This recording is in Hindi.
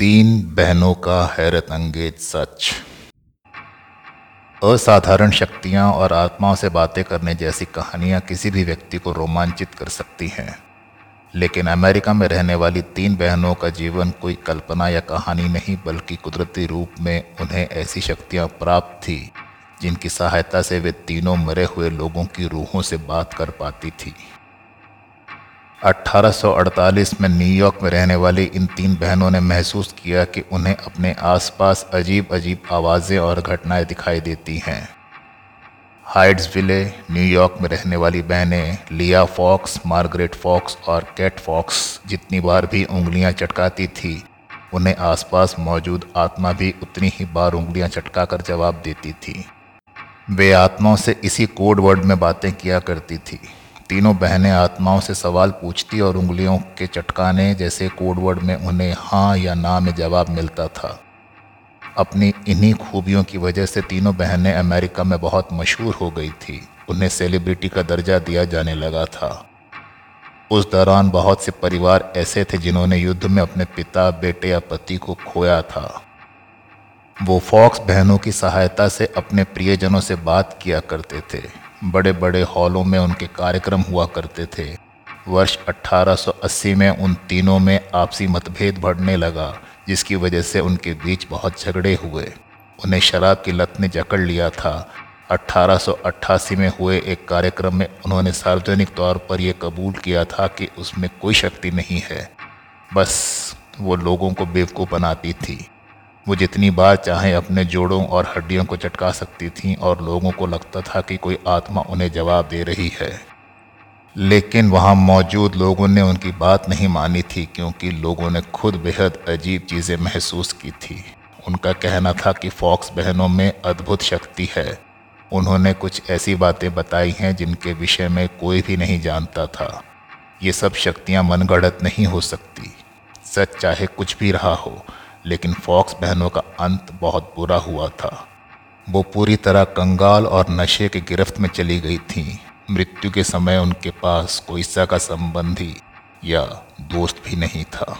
तीन बहनों का हैरत अंगेज सच। असाधारण शक्तियाँ और आत्माओं से बातें करने जैसी कहानियाँ किसी भी व्यक्ति को रोमांचित कर सकती हैं। लेकिन अमेरिका में रहने वाली तीन बहनों का जीवन कोई कल्पना या कहानी नहीं, बल्कि कुदरती रूप में उन्हें ऐसी शक्तियाँ प्राप्त थी, जिनकी सहायता से वे तीनों मरे हुए लोगों की रूहों से बात कर पाती थी। 1848 में न्यूयॉर्क में रहने वाली इन तीन बहनों ने महसूस किया कि उन्हें अपने आसपास अजीब अजीब आवाज़ें और घटनाएँ दिखाई देती हैं। हाइड्सविले न्यूयॉर्क में रहने वाली बहनें लिया फॉक्स, मार्गरेट फॉक्स और कैट फॉक्स जितनी बार भी उंगलियाँ चटकाती थी, उन्हें आसपास मौजूद आत्मा भी उतनी ही बार उंगलियाँ चटका कर जवाब देती थी। वे आत्माओं से इसी कोड वर्ड में बातें किया करती थी। तीनों बहनें आत्माओं से सवाल पूछती और उंगलियों के चटकाने जैसे कोडवर्ड में उन्हें हाँ या ना में जवाब मिलता था। अपनी इन्हीं खूबियों की वजह से तीनों बहनें अमेरिका में बहुत मशहूर हो गई थी। उन्हें सेलिब्रिटी का दर्जा दिया जाने लगा था। उस दौरान बहुत से परिवार ऐसे थे जिन्होंने युद्ध में अपने पिता, बेटे या पति को खोया था। वो फॉक्स बहनों की सहायता से अपने प्रियजनों से बात किया करते थे। बड़े बड़े हॉलों में उनके कार्यक्रम हुआ करते थे। वर्ष 1880 में उन तीनों में आपसी मतभेद बढ़ने लगा, जिसकी वजह से उनके बीच बहुत झगड़े हुए। उन्हें शराब की लत ने जकड़ लिया था। 1888 में हुए एक कार्यक्रम में उन्होंने सार्वजनिक तौर पर यह कबूल किया था कि उसमें कोई शक्ति नहीं है। बस वो लोगों को बेवकूफ़ बनाती थी। वो जितनी बार चाहे अपने जोड़ों और हड्डियों को चटका सकती थीं और लोगों को लगता था कि कोई आत्मा उन्हें जवाब दे रही है। लेकिन वहाँ मौजूद लोगों ने उनकी बात नहीं मानी थी क्योंकि लोगों ने खुद बेहद अजीब चीज़ें महसूस की थी। उनका कहना था कि फॉक्स बहनों में अद्भुत शक्ति है। उन्होंने कुछ ऐसी बातें बताई हैं जिनके विषय में कोई भी नहीं जानता था। ये सब शक्तियाँ मनगढ़ंत नहीं हो सकती। सच चाहे कुछ भी रहा हो लेकिन फॉक्स बहनों का अंत बहुत बुरा हुआ था। वो पूरी तरह कंगाल और नशे के गिरफ्त में चली गई थी। मृत्यु के समय उनके पास कोई सा का संबंधी या दोस्त भी नहीं था।